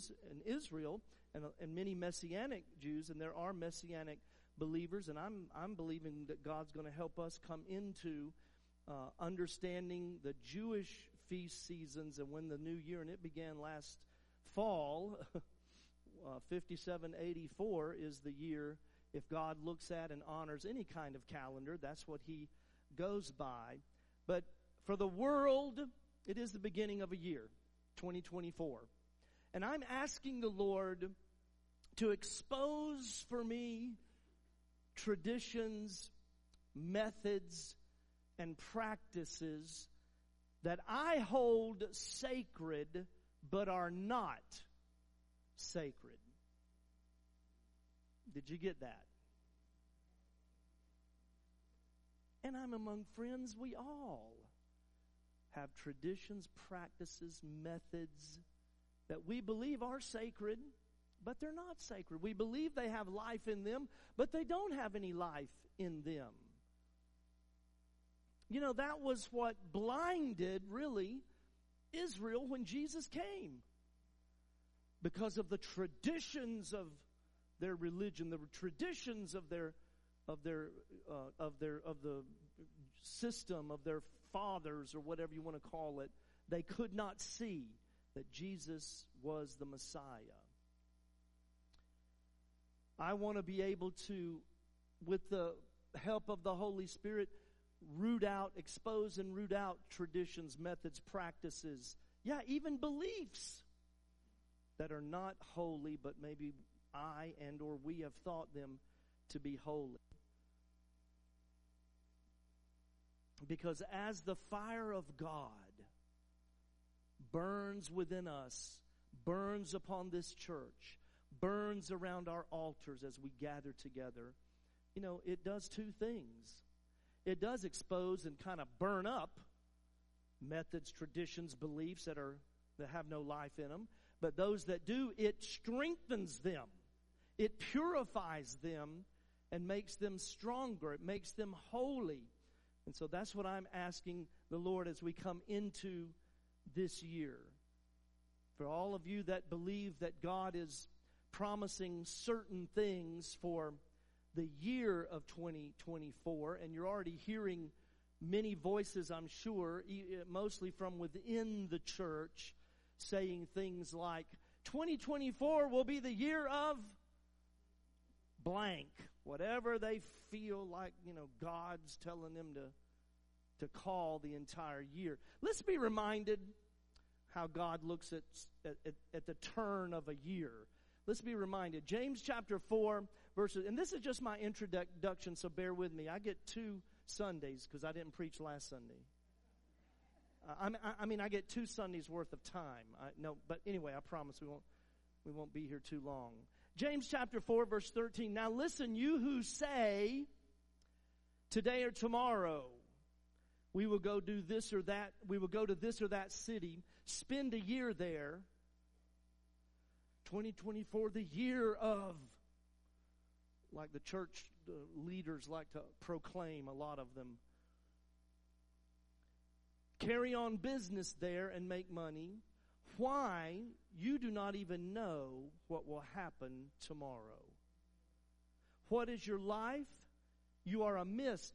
Jews in Israel and, and many Messianic Jews, and there are Messianic believers, and I'm, I'm believing that God's going to help us come into uh, understanding the Jewish feast seasons and when the new year, and it began last fall, uh, 5784 is the year. If God looks at and honors any kind of calendar, that's what he goes by. But for the world, it is the beginning of a year, 2024. And I'm asking the Lord to expose for me traditions, methods, and practices that I hold sacred but are not sacred. Did you get that? And I'm among friends, we all have traditions, practices, methods that we believe are sacred, but they're not sacred. We believe they have life in them, but they don't have any life in them. You know, that was what blinded, really, Israel when Jesus came. Because of the traditions of their religion, the traditions of their of their uh, of their of the system of their fathers or whatever you want to call it, they could not see that Jesus was the Messiah. I want to be able to, with the help of the Holy Spirit, root out, expose and root out traditions, methods, practices, yeah, even beliefs that are not holy, but maybe I and or we have thought them to be holy. Because as the fire of God burns within us, burns upon this church, burns around our altars as we gather together, you know, it does two things. It does expose and kind of burn up methods, traditions, beliefs that are that have no life in them, but those that do, it strengthens them. It purifies them and makes them stronger. It makes them holy. And so that's what I'm asking the Lord as we come into this year. For all of you that believe that God is promising certain things for the year of 2024, and you're already hearing many voices, I'm sure, mostly from within the church, saying things like, 2024 will be the year of blank. Whatever they feel like, you know, God's telling them to, to call the entire year. Let's be reminded how God looks at, at, at the turn of a year. Let's be reminded. James chapter 4, verses, and this is just my introduction, so bear with me. I get two Sundays because I didn't preach last Sunday. I, I, mean, I get two Sundays worth of time. I, no, but anyway, I promise we won't, we won't be here too long. James chapter 4, verse 13. Now listen, you who say, today or tomorrow, we will go do this or that, we will go to this or that city, spend a year there. 2024, the year of, like the church leaders like to proclaim, a lot of them. Carry on business there and make money. Why? You do not even know what will happen tomorrow. What is your life? You are a mist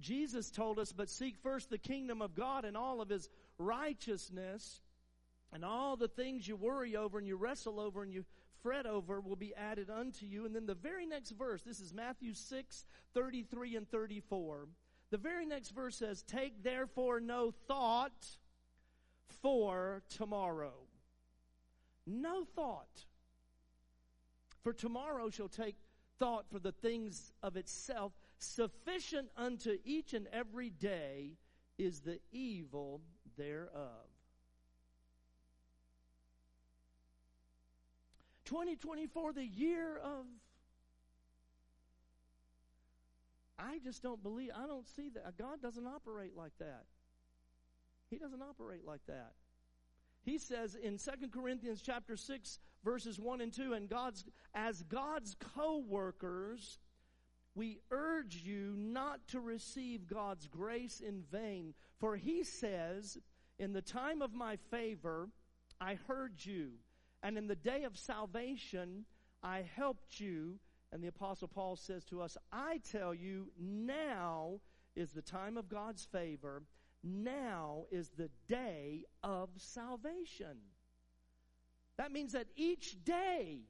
Jesus told us, but seek first the kingdom of God and all of his righteousness, and all the things you worry over and you wrestle over and you fret over will be added unto you. And then the very next verse, this is Matthew 6, 33 and 34. The very next verse says, Take therefore no thought for tomorrow. No thought. For tomorrow shall take thought for the things of itself. Sufficient unto each and every day is the evil thereof. 2024, the year of. I just don't believe, I don't see that. God doesn't operate like that. He doesn't operate like that. He says in 2 Corinthians chapter 6 verses 1 and 2 and God's as God's co-workers we urge you not to receive God's grace in vain for he says in the time of my favor I heard you and in the day of salvation I helped you and the apostle Paul says to us I tell you now is the time of God's favor now is the day of salvation. That means that each day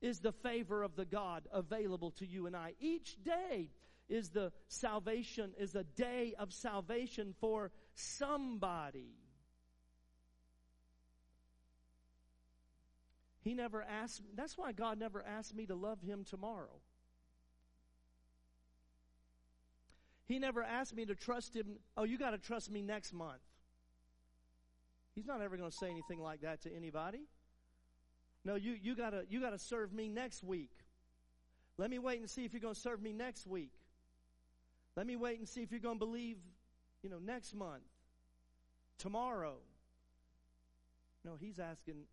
is the favor of the God available to you and I. Each day is the salvation, is a day of salvation for somebody. He never asked, that's why God never asked me to love him tomorrow. He never asked me to trust him. Oh, you got to trust me next month. He's not ever going to say anything like that to anybody. No, you, you gotta, you gotta serve me next week. Let me wait and see if you're to serve me next week. Let me wait and see if you're to believe, you know, next month, tomorrow. No, he's asking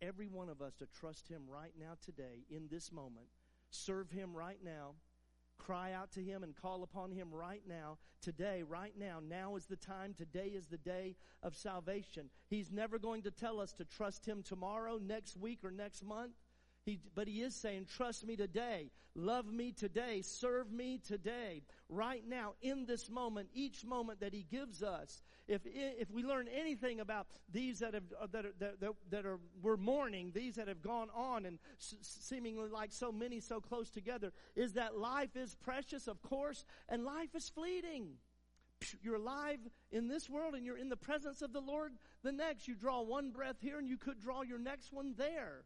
every one of us to trust him right now, today, in this moment. Serve him right now cry out to Him and call upon Him right now, today, right now. Now is the time. Today is the day of salvation. He's never going to tell us to trust Him tomorrow, next week, or next month. He, but he is saying, trust me today, love me today, serve me today, right now, in this moment, each moment that he gives us. If, if we learn anything about these that have, uh, that are, that, that are, we're mourning, these that have gone on and seemingly like so many so close together, is that life is precious, of course, and life is fleeting. You're alive in this world and you're in the presence of the Lord the next. You draw one breath here and you could draw your next one there.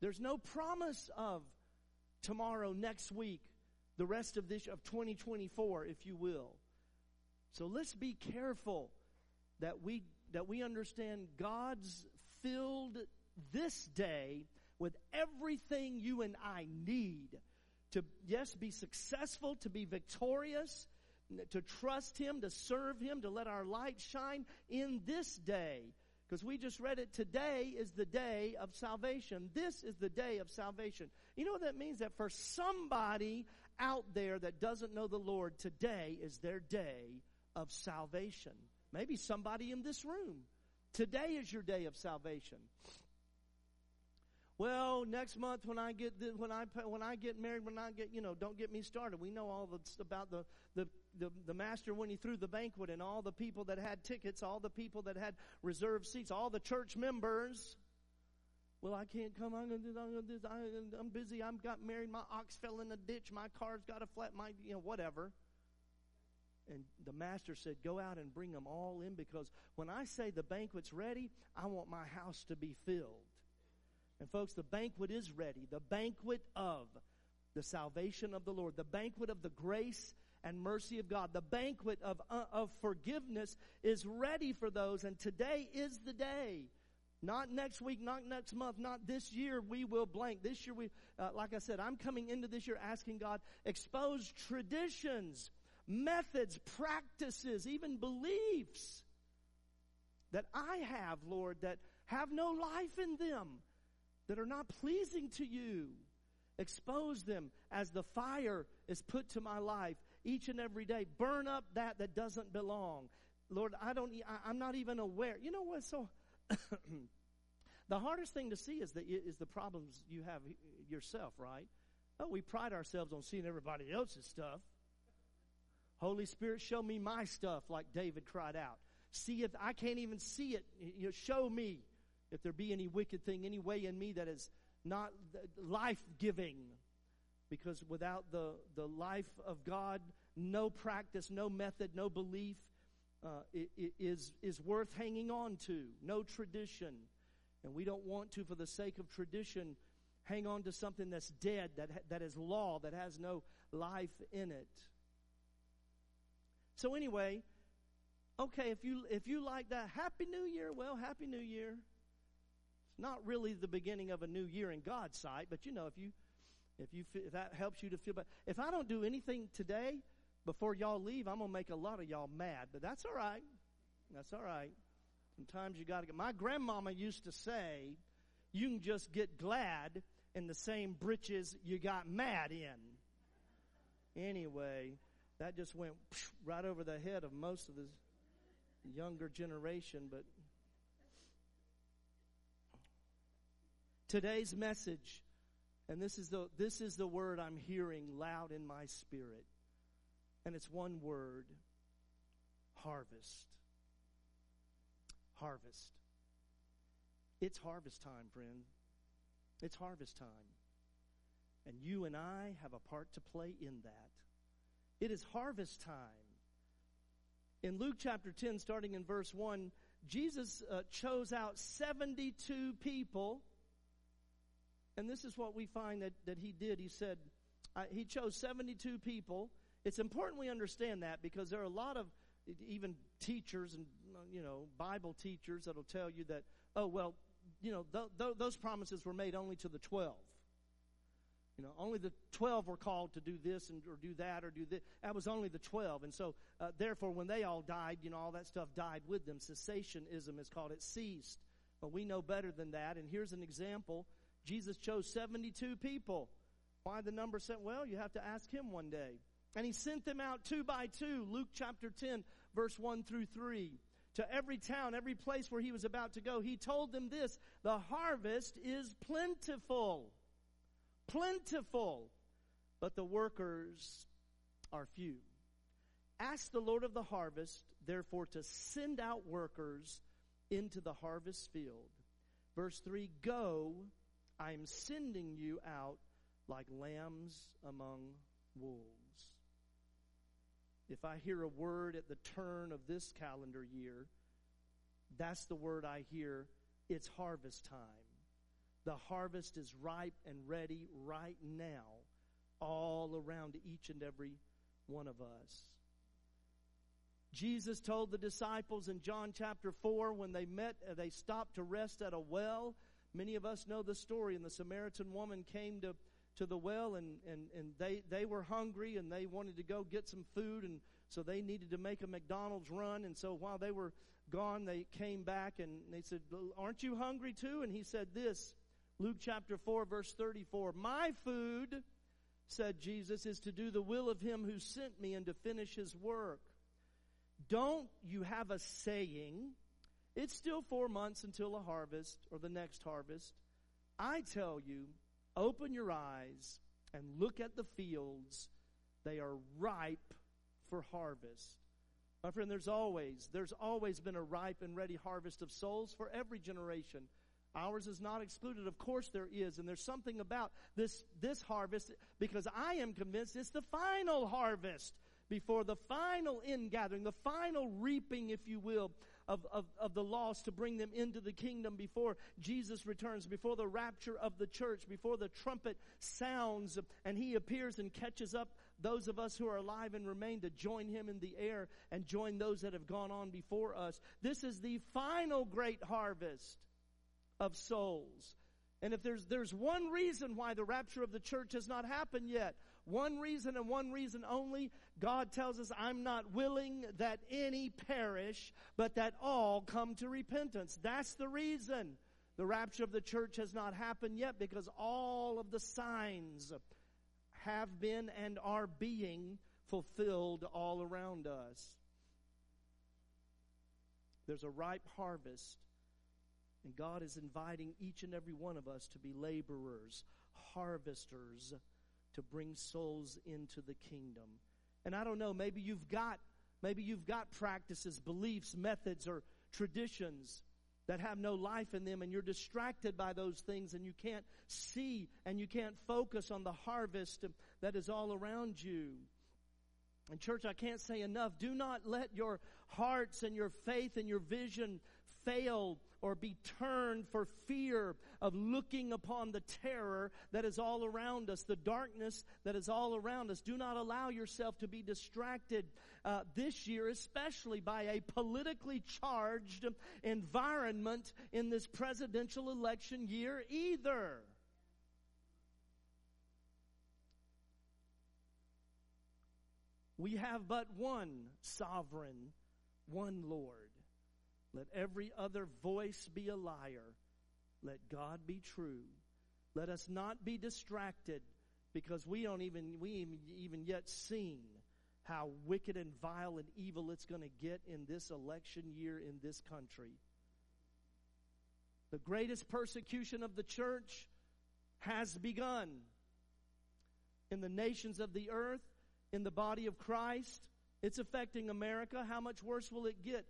There's no promise of tomorrow, next week, the rest of this of 2024, if you will. So let's be careful that we that we understand God's filled this day with everything you and I need to yes be successful, to be victorious, to trust him, to serve him, to let our light shine in this day. Because we just read it. Today is the day of salvation. This is the day of salvation. You know what that means? That for somebody out there that doesn't know the Lord, today is their day of salvation. Maybe somebody in this room. Today is your day of salvation. Well, next month when I get the, when I when I get married, when I get you know, don't get me started. We know all the, about the, the the the master when he threw the banquet and all the people that had tickets, all the people that had reserved seats, all the church members. Well, I can't come. I'm gonna do. I'm, gonna do, I'm busy. I've got married. My ox fell in a ditch. My car's got a flat. My you know whatever. And the master said, Go out and bring them all in because when I say the banquet's ready, I want my house to be filled. And folks, the banquet is ready. The banquet of the salvation of the Lord, the banquet of the grace and mercy of God, the banquet of, uh, of forgiveness is ready for those. And today is the day. Not next week, not next month, not this year. We will blank. This year, we, uh, like I said, I'm coming into this year asking God, expose traditions, methods, practices, even beliefs that I have, Lord, that have no life in them that are not pleasing to you. Expose them as the fire is put to my life each and every day. Burn up that that doesn't belong. Lord, I don't, I, am not even aware. You know what? So, the hardest thing to see is the, is the problems you have yourself, right? Oh, we pride ourselves on seeing everybody else's stuff. Holy Spirit, show me my stuff, like David cried out. See if I can't even see it. You know, show me if there be any wicked thing, any way in me that is not uh, life giving. Because without the, the life of God, no practice, no method, no belief uh, is, is worth hanging on to. No tradition. And we don't want to, for the sake of tradition, hang on to something that's dead, that, that is law, that has no life in it. So, anyway, okay, if you, if you like that, Happy New Year, well, Happy New Year. It's not really the beginning of a new year in God's sight, but you know, if you if you if that helps you to feel better. If I don't do anything today before y'all leave, I'm gonna make a lot of y'all mad, but that's all right. That's all right. Sometimes you got to get. My grandmama used to say, "You can just get glad in the same britches you got mad in." Anyway, that just went right over the head of most of the younger generation, but today's message and this is the this is the word I'm hearing loud in my spirit. And it's one word. Harvest. Harvest. It's harvest time, friend. It's harvest time. And you and I have a part to play in that. It is harvest time. In Luke chapter 10, starting in verse 1, Jesus uh, chose out 72 people and this is what we find that, that he did. He said, uh, he chose 72 people. It's important we understand that because there are a lot of even teachers and, you know, Bible teachers that'll tell you that, oh, well, you know, th- th- those promises were made only to the 12. You know, only the 12 were called to do this and, or do that or do this. That was only the 12. And so, uh, therefore, when they all died, you know, all that stuff died with them. Cessationism is called. It ceased. But we know better than that. And here's an example Jesus chose 72 people. Why the number sent? Well, you have to ask him one day. And he sent them out two by two. Luke chapter 10, verse 1 through 3. To every town, every place where he was about to go, he told them this The harvest is plentiful. Plentiful. But the workers are few. Ask the Lord of the harvest, therefore, to send out workers into the harvest field. Verse 3 Go I'm sending you out like lambs among wolves. If I hear a word at the turn of this calendar year, that's the word I hear. It's harvest time. The harvest is ripe and ready right now, all around each and every one of us. Jesus told the disciples in John chapter 4 when they met, they stopped to rest at a well Many of us know the story, and the Samaritan woman came to, to the well, and, and, and they, they were hungry, and they wanted to go get some food, and so they needed to make a McDonald's run. And so while they were gone, they came back, and they said, Aren't you hungry too? And he said this, Luke chapter 4, verse 34, My food, said Jesus, is to do the will of him who sent me and to finish his work. Don't you have a saying, it's still four months until a harvest or the next harvest. I tell you, open your eyes and look at the fields. They are ripe for harvest. My friend, there's always, there's always been a ripe and ready harvest of souls for every generation. Ours is not excluded. Of course there is. And there's something about this, this harvest because I am convinced it's the final harvest before the final ingathering, the final reaping, if you will, of, of, of the lost to bring them into the kingdom before Jesus returns, before the rapture of the church, before the trumpet sounds and he appears and catches up those of us who are alive and remain to join him in the air and join those that have gone on before us. This is the final great harvest of souls. And if there's, there's one reason why the rapture of the church has not happened yet, one reason and one reason only. God tells us, I'm not willing that any perish, but that all come to repentance. That's the reason the rapture of the church has not happened yet because all of the signs have been and are being fulfilled all around us. There's a ripe harvest, and God is inviting each and every one of us to be laborers, harvesters to bring souls into the kingdom. And I don't know, maybe you've got maybe you've got practices, beliefs, methods or traditions that have no life in them and you're distracted by those things and you can't see and you can't focus on the harvest that is all around you. And church, I can't say enough. Do not let your hearts and your faith and your vision fail or be turned for fear of looking upon the terror that is all around us, the darkness that is all around us. Do not allow yourself to be distracted uh, this year, especially by a politically charged environment in this presidential election year either. We have but one sovereign, one Lord. Let every other voice be a liar. Let God be true. Let us not be distracted because we don't even, we even yet seen how wicked and vile and evil it's going to get in this election year in this country. The greatest persecution of the church has begun in the nations of the earth in the body of Christ. It's affecting America. How much worse will it get?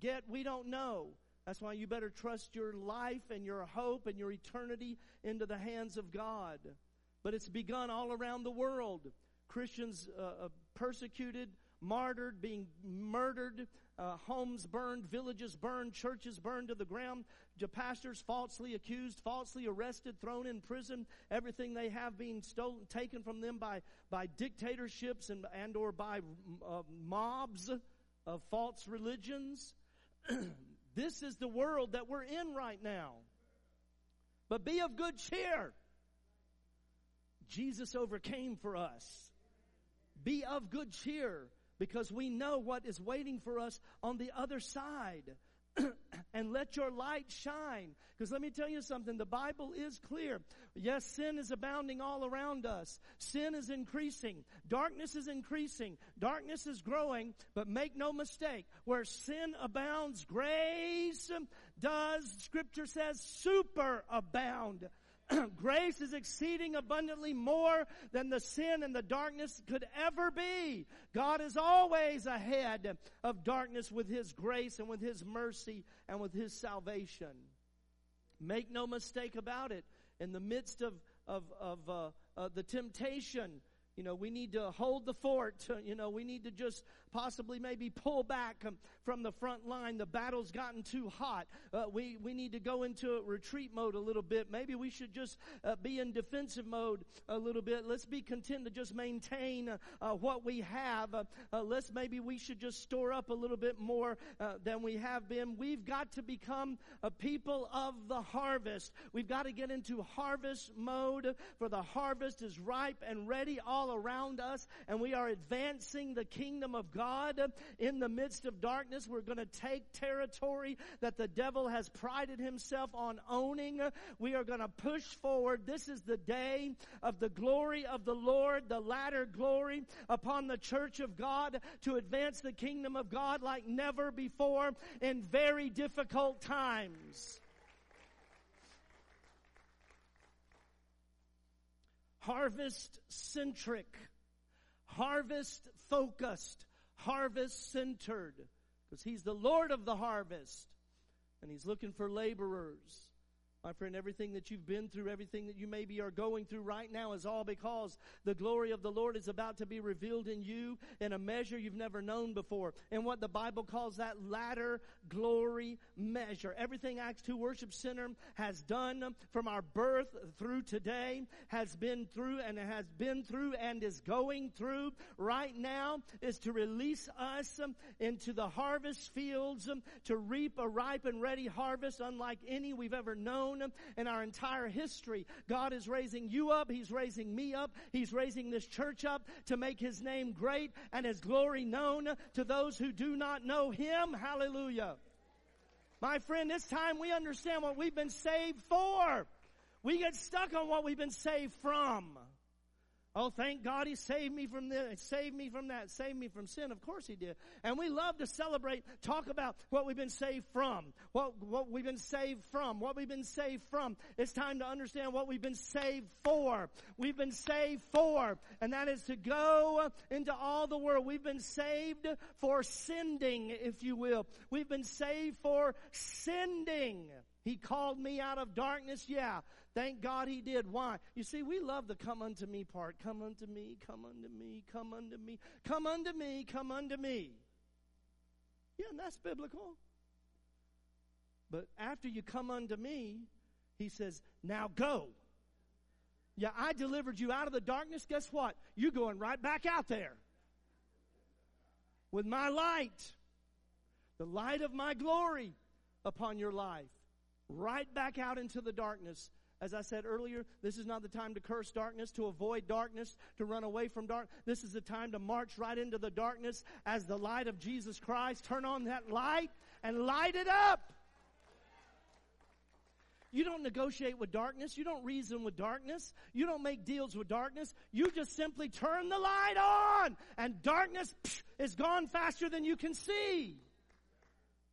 Get, we don't know. That's why you better trust your life and your hope and your eternity into the hands of God. But it's begun all around the world. Christians uh, uh persecuted, martyred, being murdered, uh, homes burned, villages burned, churches burned to the ground, pastors falsely accused, falsely arrested, thrown in prison, everything they have being stolen, taken from them by, by dictatorships and, and or by uh, mobs of false religions. this is the world that we're in right now. But be of good cheer. Jesus overcame for us. Be of good cheer because we know what is waiting for us on the other side. and let your light shine. Because let me tell you something, the Bible is clear. Yes, sin is abounding all around us. Sin is increasing. Darkness is increasing. Darkness is growing, but make no mistake, where sin abounds, grace does, scripture says, super abound. grace is exceeding abundantly more than the sin and the darkness could ever be. God is always ahead of darkness with His grace and with His mercy and with His salvation. Make no mistake about it. In the midst of, of, of uh, uh, the temptation, you know, we need to hold the fort. You know, we need to just possibly maybe pull back um, from the front line. The battle's gotten too hot. Uh, we, we need to go into retreat mode a little bit. Maybe we should just uh, be in defensive mode a little bit. Let's be content to just maintain uh, what we have. Uh, uh, let's maybe we should just store up a little bit more uh, than we have been. We've got to become a people of the harvest. We've got to get into harvest mode for the harvest is ripe and ready all around us and we are advancing the kingdom of God God in the midst of darkness. We're going to take territory that the devil has prided himself on owning. We are going to push forward. This is the day of the glory of the Lord, the latter glory upon the church of God to advance the kingdom of God like never before in very difficult times. Harvest centric, harvest focused, harvest centered because he's the Lord of the harvest and he's looking for laborers. My friend, everything that you've been through, everything that you maybe are going through right now is all because the glory of the Lord is about to be revealed in you in a measure you've never known before. And what the Bible calls that latter glory measure. Everything Acts 2 Worship Center has done from our birth through today has been through and has been through and is going through right now is to release us into the harvest fields to reap a ripe and ready harvest unlike any we've ever known known in our entire history. God is raising you up. He's raising me up. He's raising this church up to make His name great and His glory known to those who do not know Him. Hallelujah. My friend, this time we understand what we've been saved for. We get stuck on what we've been saved from. Oh, thank God he saved me from this, saved me from that, saved me from sin. Of course he did. And we love to celebrate, talk about what we've been saved from, what, what we've been saved from, what we've been saved from. It's time to understand what we've been saved for. We've been saved for, and that is to go into all the world. We've been saved for sending, if you will. We've been saved for sending. He called me out of darkness, yeah. Thank God he did. Why? You see, we love the come unto me part. Come unto me, come unto me, come unto me, come unto me, come unto me. Yeah, and that's biblical. But after you come unto me, he says, now go. Yeah, I delivered you out of the darkness. Guess what? You're going right back out there with my light, the light of my glory upon your life, right back out into the darkness. As I said earlier, this is not the time to curse darkness, to avoid darkness, to run away from dark. This is the time to march right into the darkness as the light of Jesus Christ. Turn on that light and light it up. You don't negotiate with darkness. You don't reason with darkness. You don't make deals with darkness. You just simply turn the light on and darkness psh, is gone faster than you can see.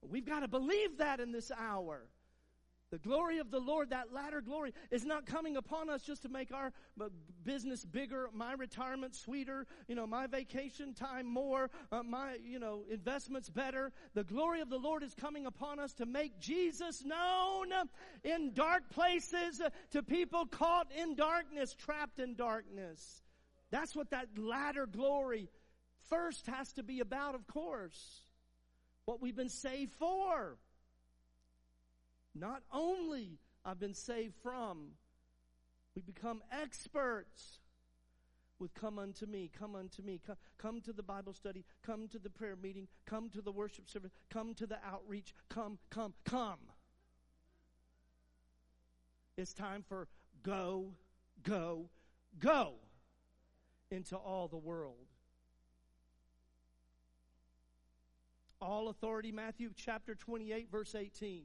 We've got to believe that in this hour. The glory of the Lord, that latter glory, is not coming upon us just to make our business bigger, my retirement sweeter, you know, my vacation time more, uh, my, you know, investments better. The glory of the Lord is coming upon us to make Jesus known in dark places to people caught in darkness, trapped in darkness. That's what that latter glory first has to be about, of course. What we've been saved for. Not only I've been saved from, we become experts with come unto me, come unto me, come, come to the Bible study, come to the prayer meeting, come to the worship service, come to the outreach, come, come, come. It's time for go, go, go into all the world. All authority, Matthew chapter 28, verse 18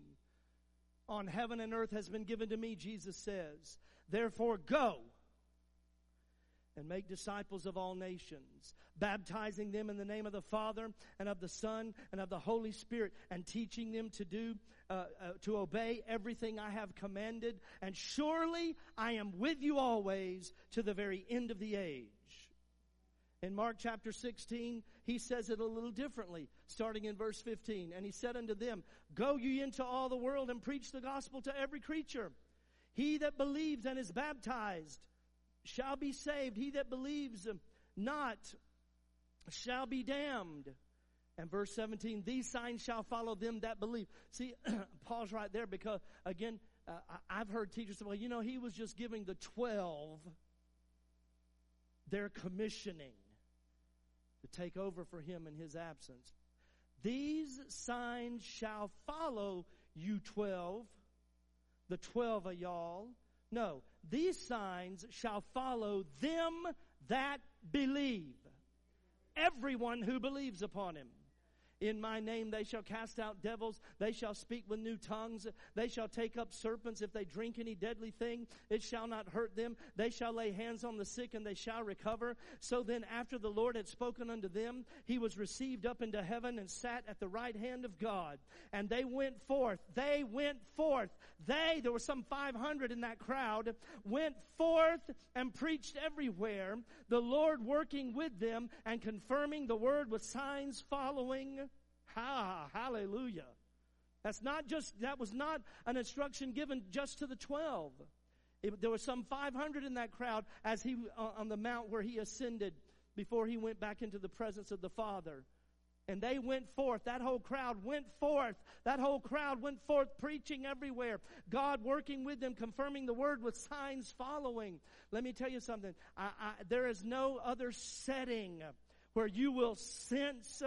on heaven and earth has been given to me, Jesus says. Therefore, go and make disciples of all nations, baptizing them in the name of the Father and of the Son and of the Holy Spirit, and teaching them to do, uh, uh, to obey everything I have commanded. And surely I am with you always to the very end of the age. In Mark chapter 16, he says it a little differently, starting in verse 15. And he said unto them, Go ye into all the world and preach the gospel to every creature. He that believes and is baptized shall be saved. He that believes not shall be damned. And verse 17, these signs shall follow them that believe. See, pause right there because, again, uh, I've heard teachers say, well, you know, he was just giving the 12 their commissioning to take over for him in his absence. These signs shall follow you twelve, the twelve of y'all. No, these signs shall follow them that believe. Everyone who believes upon him. In my name they shall cast out devils. They shall speak with new tongues. They shall take up serpents. If they drink any deadly thing, it shall not hurt them. They shall lay hands on the sick and they shall recover. So then after the Lord had spoken unto them, he was received up into heaven and sat at the right hand of God. And they went forth. They went forth. They, there were some 500 in that crowd, went forth and preached everywhere. The Lord working with them and confirming the word with signs following. Ha, hallelujah. That's not just, that was not an instruction given just to the 12. It, there were some 500 in that crowd as he, uh, on the mount where he ascended before he went back into the presence of the Father. And they went forth. That whole crowd went forth. That whole crowd went forth preaching everywhere. God working with them, confirming the word with signs following. Let me tell you something. I, I, there is no other setting where you will sense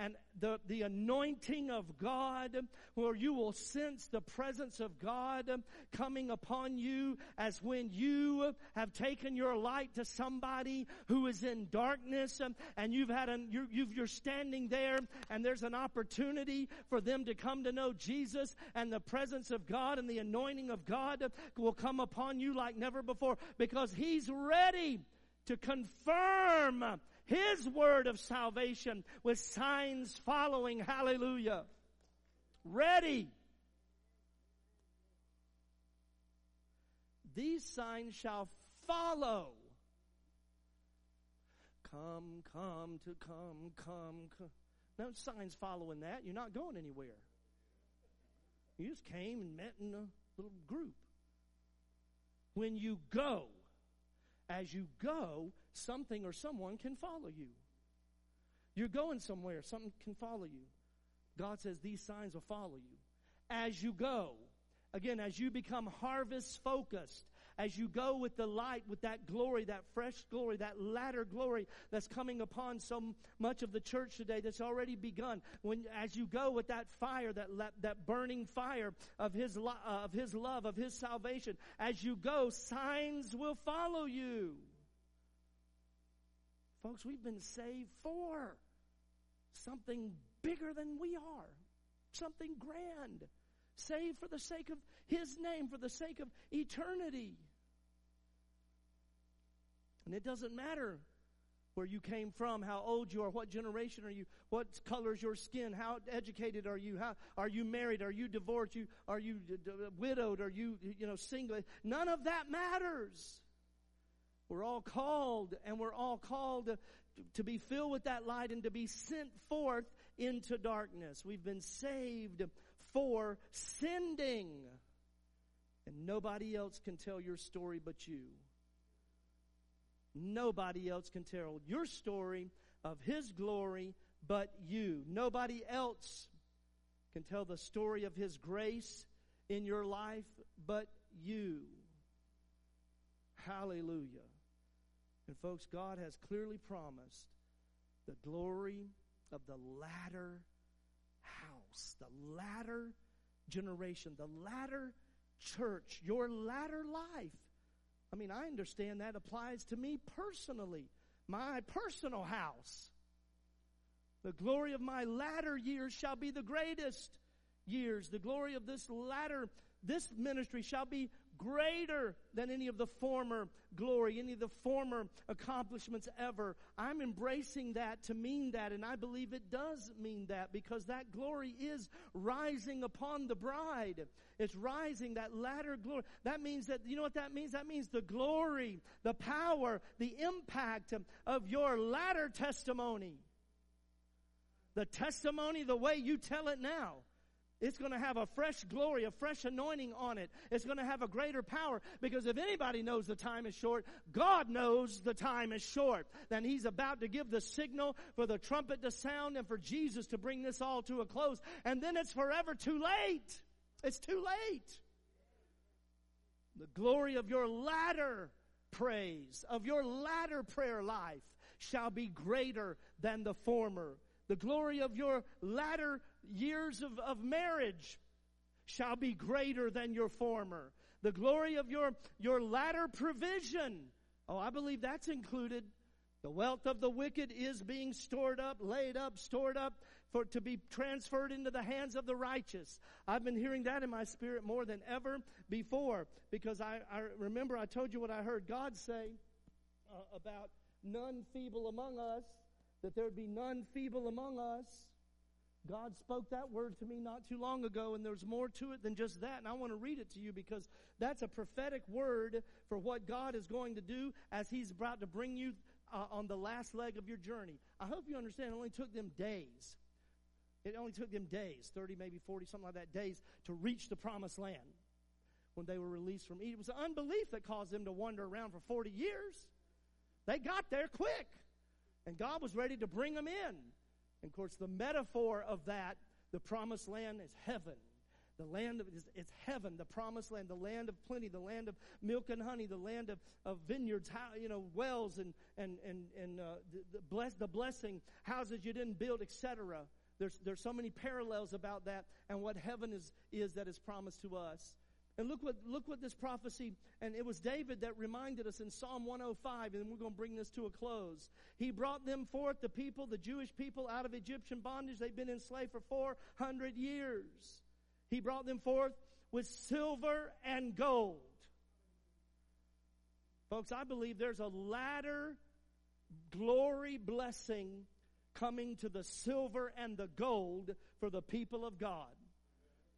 and the, the anointing of God, where you will sense the presence of God coming upon you as when you have taken your light to somebody who is in darkness and you've had an, you're, you're standing there and there's an opportunity for them to come to know Jesus and the presence of God and the anointing of God will come upon you like never before because He's ready to confirm his word of salvation with signs following. Hallelujah. Ready. These signs shall follow. Come, come to come, come, come. No signs following that. You're not going anywhere. You just came and met in a little group. When you go, as you go, something or someone can follow you. You're going somewhere, something can follow you. God says these signs will follow you. as you go. Again, as you become harvest focused, as you go with the light, with that glory, that fresh glory, that latter glory that's coming upon so much of the church today that's already begun. When, as you go with that fire, that, that burning fire of His, uh, of His love, of His salvation, as you go, signs will follow you. Folks, we've been saved for something bigger than we are, something grand. Saved for the sake of His name, for the sake of eternity. And it doesn't matter where you came from, how old you are, what generation are you, what color is your skin, how educated are you, how are you married, are you divorced, you are you d- d- widowed, are you you know single? None of that matters. We're all called, and we're all called to, to be filled with that light and to be sent forth into darkness. We've been saved for sending, and nobody else can tell your story but you. Nobody else can tell your story of His glory but you. Nobody else can tell the story of His grace in your life but you. Hallelujah. And folks, God has clearly promised the glory of the latter house, the latter generation, the latter church, your latter life I mean, I understand that applies to me personally, my personal house. The glory of my latter years shall be the greatest years. The glory of this latter, this ministry shall be greater than any of the former glory, any of the former accomplishments ever. I'm embracing that to mean that, and I believe it does mean that because that glory is rising upon the bride. It's rising, that latter glory. That means that, you know what that means? That means the glory, the power, the impact of your latter testimony. The testimony, the way you tell it now it's going to have a fresh glory, a fresh anointing on it. It's going to have a greater power because if anybody knows the time is short, God knows the time is short. Then He's about to give the signal for the trumpet to sound and for Jesus to bring this all to a close. And then it's forever too late. It's too late. The glory of your latter praise, of your latter prayer life shall be greater than the former. The glory of your latter years of, of marriage shall be greater than your former. The glory of your, your latter provision. Oh, I believe that's included. The wealth of the wicked is being stored up, laid up, stored up for to be transferred into the hands of the righteous. I've been hearing that in my spirit more than ever before because I, I remember I told you what I heard God say uh, about none feeble among us, that there'd be none feeble among us. God spoke that word to me not too long ago, and there's more to it than just that. And I want to read it to you because that's a prophetic word for what God is going to do as He's about to bring you uh, on the last leg of your journey. I hope you understand it only took them days. It only took them days, 30, maybe 40, something like that, days to reach the promised land when they were released from Egypt. It was unbelief that caused them to wander around for 40 years. They got there quick, and God was ready to bring them in. And of course, the metaphor of that, the promised land, is heaven. The land of it's heaven, the promised land, the land of plenty, the land of milk and honey, the land of, of vineyards, you know, wells and and and and uh, the, the, bless, the blessing, houses you didn't build, etc. There's there's so many parallels about that and what heaven is is that is promised to us. And look what, look what this prophecy, and it was David that reminded us in Psalm 105, and we're going to bring this to a close. He brought them forth, the people, the Jewish people, out of Egyptian bondage. They've been enslaved for 400 years. He brought them forth with silver and gold. Folks, I believe there's a latter glory blessing coming to the silver and the gold for the people of God.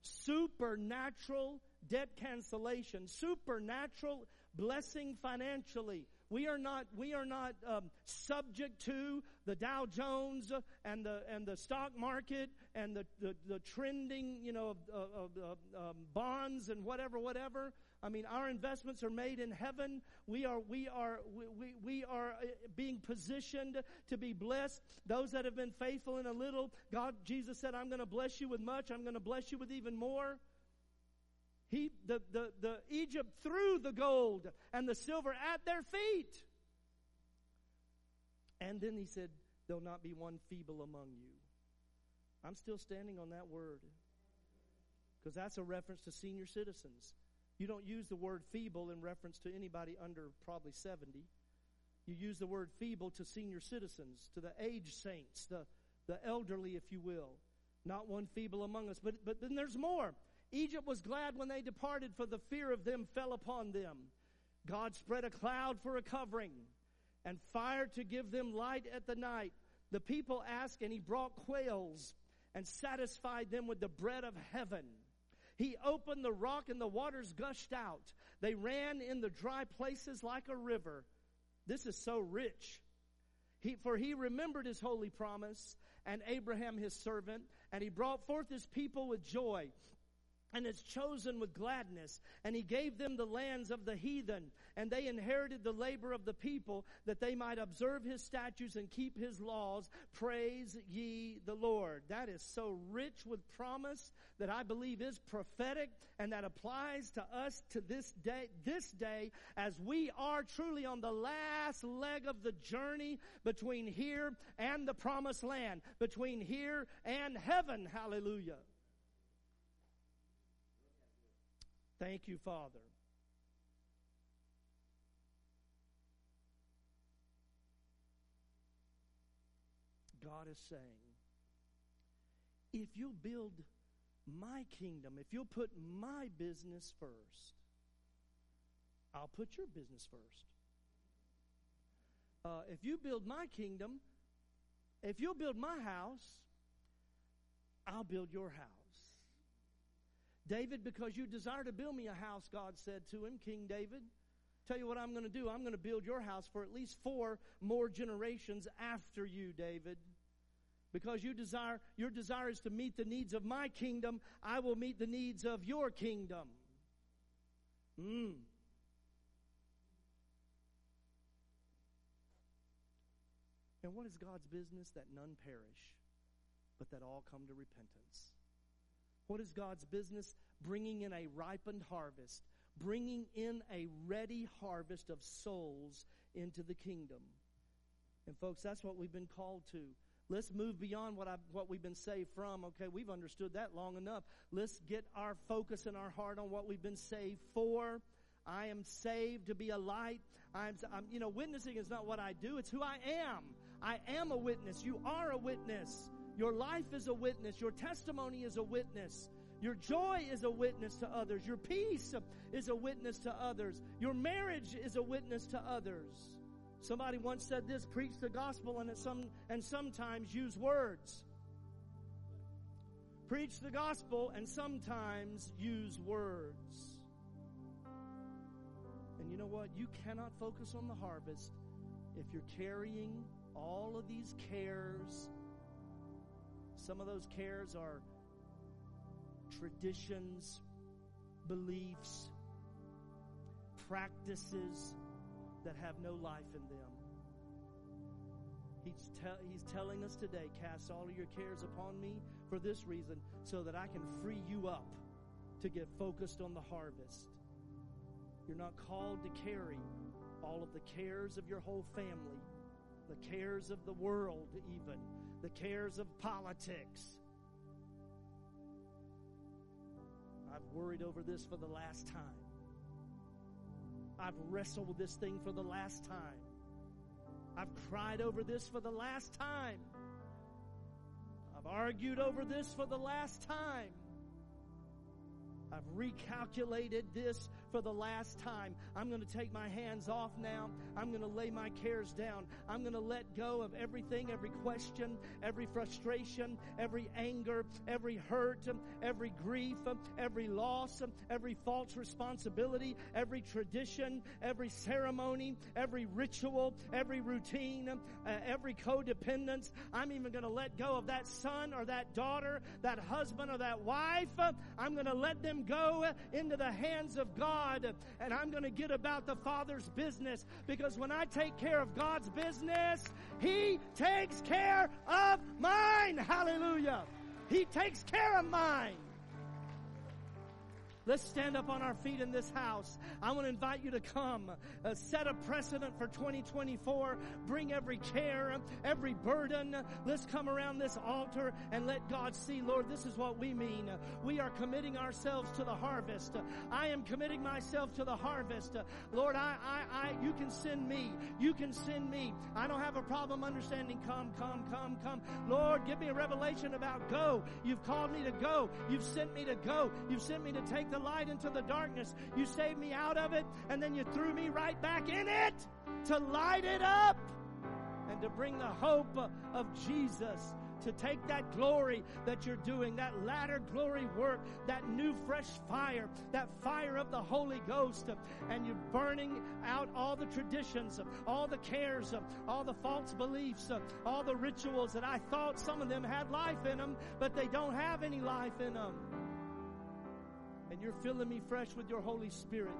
Supernatural debt cancellation, supernatural blessing financially. We are not, we are not um, subject to the Dow Jones and the, and the stock market and the, the, the trending, you know, of, of, of um, bonds and whatever, whatever. I mean, our investments are made in heaven. We are, we are, we, we, we are uh, being positioned to be blessed. Those that have been faithful in a little, God, Jesus said, I'm going to bless you with much. I'm going to bless you with even more. He, the, the, the Egypt threw the gold and the silver at their feet. And then he said, There'll not be one feeble among you. I'm still standing on that word because that's a reference to senior citizens. You don't use the word feeble in reference to anybody under probably 70. You use the word feeble to senior citizens, to the aged saints, the, the elderly, if you will. Not one feeble among us. But, but then there's more. Egypt was glad when they departed, for the fear of them fell upon them. God spread a cloud for a covering and fire to give them light at the night. The people asked, and he brought quails and satisfied them with the bread of heaven. He opened the rock and the waters gushed out. They ran in the dry places like a river. This is so rich. He, for he remembered his holy promise and Abraham his servant, and he brought forth his people with joy and is chosen with gladness. And he gave them the lands of the heathen, and they inherited the labor of the people, that they might observe his statutes and keep his laws. Praise ye the Lord. That is so rich with promise that I believe is prophetic, and that applies to us to this day, this day, as we are truly on the last leg of the journey between here and the promised land, between here and heaven. Hallelujah. Thank you, Father. God is saying, if you'll build my kingdom, if you'll put my business first, I'll put your business first. Uh, if you build my kingdom, if you'll build my house, I'll build your house. David, because you desire to build me a house, God said to him, King David, tell you what I'm going to do. I'm going to build your house for at least four more generations after you, David. Because you desire, your desire is to meet the needs of my kingdom, I will meet the needs of your kingdom. Mm. And what is God's business? That none perish, but that all come to repentance. What is God's business? Bringing in a ripened harvest, bringing in a ready harvest of souls into the kingdom. And folks, that's what we've been called to. Let's move beyond what I what we've been saved from. Okay, we've understood that long enough. Let's get our focus and our heart on what we've been saved for. I am saved to be a light. I'm, I'm, you know, witnessing is not what I do; it's who I am. I am a witness. You are a witness. Your life is a witness. Your testimony is a witness. Your joy is a witness to others. Your peace is a witness to others. Your marriage is a witness to others. Somebody once said this, preach the gospel and some and sometimes use words. Preach the gospel and sometimes use words. And you know what? You cannot focus on the harvest if you're carrying all of these cares some of those cares are traditions, beliefs, practices that have no life in them. He's, te- he's telling us today, cast all of your cares upon me for this reason, so that I can free you up to get focused on the harvest. You're not called to carry all of the cares of your whole family, the cares of the world, even the cares of politics. I've worried over this for the last time. I've wrestled with this thing for the last time. I've cried over this for the last time. I've argued over this for the last time. I've recalculated this for the last time. I'm going to take my hands off now. I'm going to lay my cares down. I'm going to let go of everything, every question, every frustration, every anger, every hurt, every grief, every loss, every false responsibility, every tradition, every ceremony, every ritual, every routine, uh, every codependence. I'm even going to let go of that son or that daughter, that husband or that wife. I'm going to let them go into the hands of God God and I'm going to get about the Father's business because when I take care of God's business, He takes care of mine. Hallelujah. He takes care of mine. Let's stand up on our feet in this house. I want to invite you to come. Uh, set a precedent for 2024. Bring every care, every burden. Let's come around this altar and let God see, Lord, this is what we mean. We are committing ourselves to the harvest. I am committing myself to the harvest. Lord, I, I, I, you can send me. You can send me. I don't have a problem understanding. Come, come, come, come. Lord, give me a revelation about go. You've called me to go. You've sent me to go. You've sent me to take the light into the darkness. You saved me out of it, and then you threw me right back in it to light it up and to bring the hope of Jesus to take that glory that you're doing, that latter glory work, that new fresh fire, that fire of the Holy Ghost, and you're burning out all the traditions, all the cares, all the false beliefs, all the rituals that I thought some of them had life in them, but they don't have any life in them you're filling me fresh with your Holy Spirit.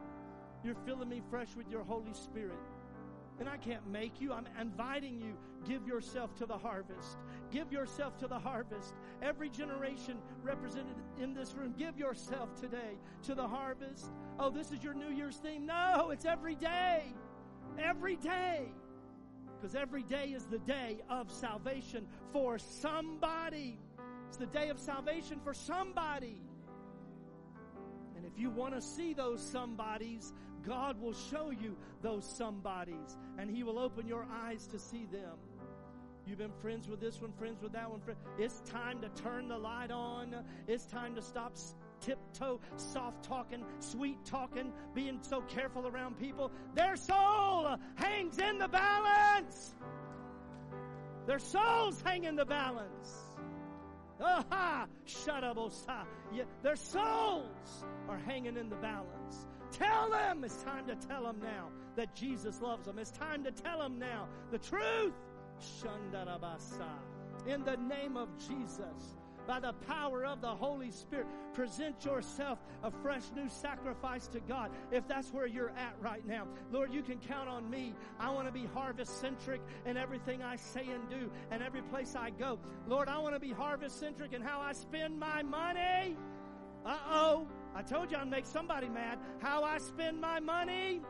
You're filling me fresh with your Holy Spirit. And I can't make you. I'm inviting you. Give yourself to the harvest. Give yourself to the harvest. Every generation represented in this room, give yourself today to the harvest. Oh, this is your New Year's theme. No, it's every day. Every day. Because every day is the day of salvation for somebody. It's the day of salvation for somebody. If you want to see those somebodies, God will show you those somebodies and He will open your eyes to see them. You've been friends with this one, friends with that one. It's time to turn the light on. It's time to stop tiptoe, soft talking, sweet talking, being so careful around people. Their soul hangs in the balance. Their souls hang in the balance. Aha! Yeah, their souls are hanging in the balance. Tell them, it's time to tell them now that Jesus loves them. It's time to tell them now the truth. Shandarabasa. In the name of Jesus by the power of the Holy Spirit. Present yourself a fresh new sacrifice to God if that's where you're at right now. Lord, you can count on me. I want to be harvest centric in everything I say and do and every place I go. Lord, I want to be harvest centric in how I spend my money. Uh oh. I told you I'd make somebody mad. How I spend my money.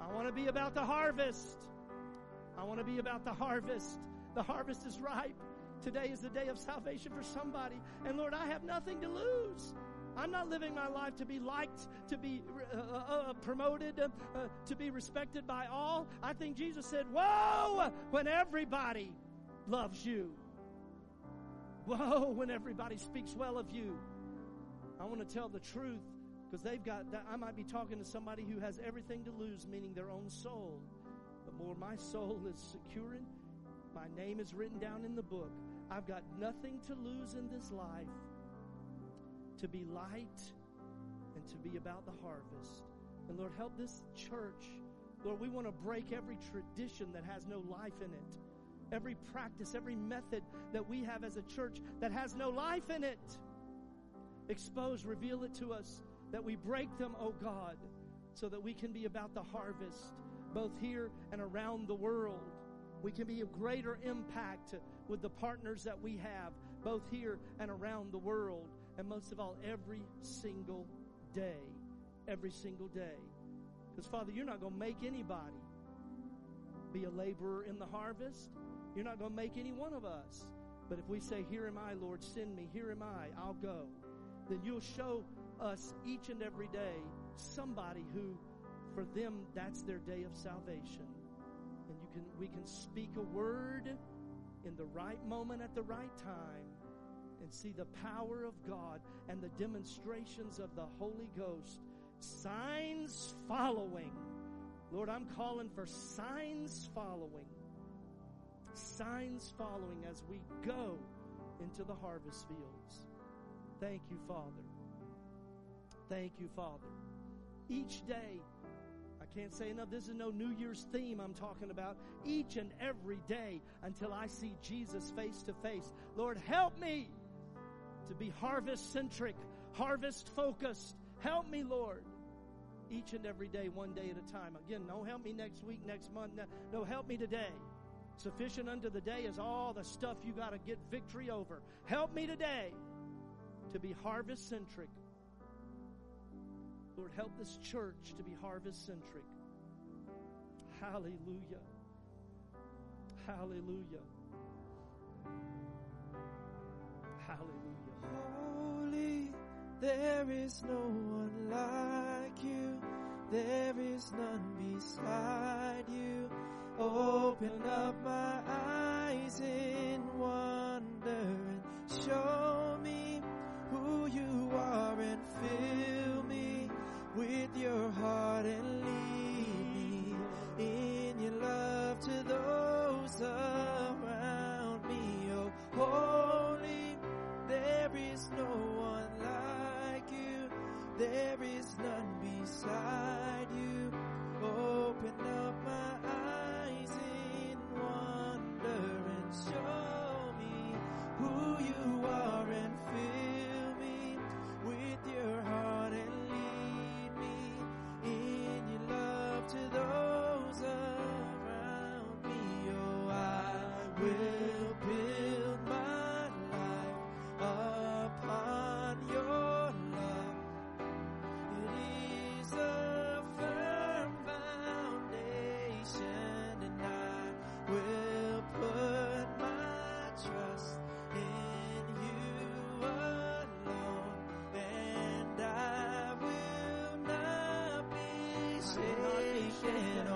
I want to be about the harvest. I want to be about the harvest. The harvest is ripe. Today is the day of salvation for somebody. And Lord, I have nothing to lose. I'm not living my life to be liked, to be uh, uh, uh promoted, uh, uh, to be respected by all. I think Jesus said, Woe, when everybody loves you. Woe, when everybody speaks well of you. I want to tell the truth because they've got that. I might be talking to somebody who has everything to lose, meaning their own soul. But more, my soul is securing. My name is written down in the book. I've got nothing to lose in this life to be light and to be about the harvest. And Lord, help this church. Lord, we want to break every tradition that has no life in it. Every practice, every method that we have as a church that has no life in it. Expose, reveal it to us that we break them, oh God, so that we can be about the harvest, both here and around the world. We can be of greater impact with the partners that we have, both here and around the world, and most of all, every single day. Every single day. Because, Father, you're not going to make anybody be a laborer in the harvest. You're not going to make any one of us. But if we say, Here am I, Lord, send me, here am I, I'll go, then you'll show us each and every day somebody who, for them, that's their day of salvation. And you can, we can speak a word in the right moment at the right time and see the power of God and the demonstrations of the Holy Ghost. Signs following. Lord, I'm calling for signs following. Signs following as we go into the harvest fields. Thank you, Father. Thank you, Father. Each day, can't say enough. This is no New Year's theme I'm talking about. Each and every day until I see Jesus face to face. Lord, help me to be harvest centric, harvest focused. Help me, Lord. each and every day, one day at a time. Again, no help me next week, next month. No, help me today. Sufficient unto the day is all the stuff you got to get victory over. Help me today to be harvest centric. Lord, help this church to be harvest centric. Hallelujah. Hallelujah. Hallelujah. Holy, there is no one like you. There is none beside you. Open up my eyes in wonder and show me who you are and fill with your heart and lead me in your love to those around me. Oh, holy, there is no one like you. There is be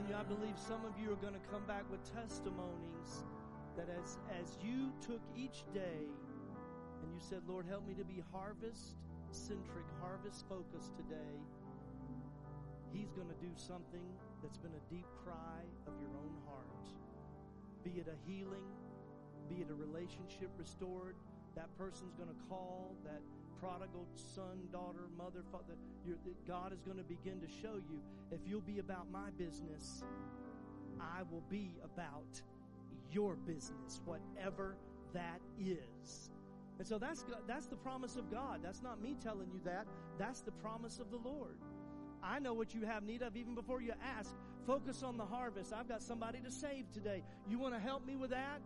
telling you, I believe some of you are going to come back with testimonies that as, as you took each day and you said, Lord, help me to be harvest centric, harvest focused today, He's going to do something that's been a deep cry of your own heart. Be it a healing, be it a relationship restored. That person's going to call that prodigal son, daughter, mother, father. God is going to begin to show you if you'll be about my business, I will be about your business, whatever that is. And so that's that's the promise of God. That's not me telling you that. That's the promise of the Lord. I know what you have need of even before you ask. Focus on the harvest. I've got somebody to save today. You want to help me with that?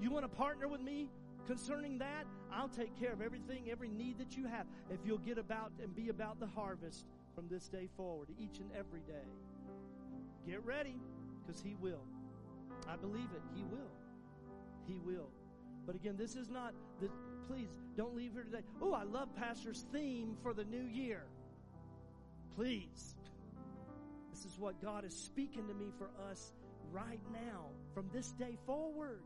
You want to partner with me concerning that? I'll take care of everything, every need that you have if you'll get about and be about the harvest from this day forward, each and every day. Get ready because He will. I believe it. He will. He will. But again, this is not the. Please don't leave here today. Oh, I love Pastor's theme for the new year. Please. This is what God is speaking to me for us right now, from this day forward.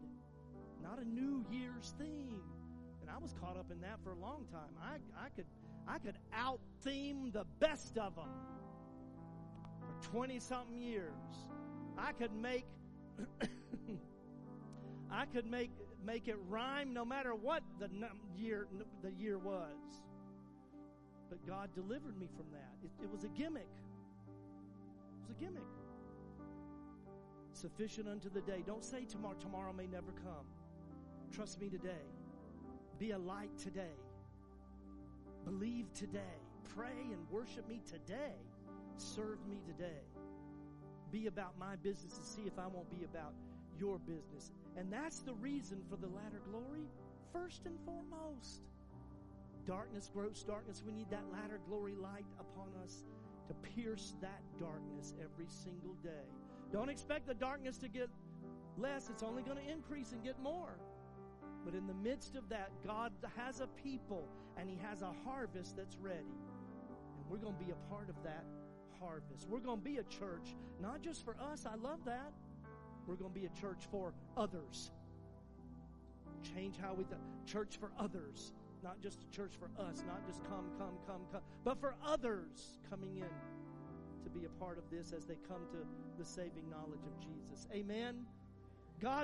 Not a New Year's theme. And I was caught up in that for a long time. I, I could I could out theme the best of them for 20 something years. I could make I could make make it rhyme no matter what the year the year was. But God delivered me from that. It, it was a gimmick. It was a gimmick. Sufficient unto the day. Don't say tomorrow. Tomorrow may never come. Trust me today. Be a light today. Believe today. Pray and worship me today. Serve me today. Be about my business and see if I won't be about your business. And that's the reason for the latter glory, first and foremost. Darkness grows darkness. We need that latter glory light upon us to pierce that darkness every single day. Don't expect the darkness to get less, it's only going to increase and get more. But in the midst of that, God has a people and He has a harvest that's ready. And we're going to be a part of that harvest. We're going to be a church, not just for us. I love that. We're going to be a church for others. Change how we, th- church for others, not just a church for us, not just come, come, come, come, but for others coming in to be a part of this as they come to the saving knowledge of Jesus. Amen. God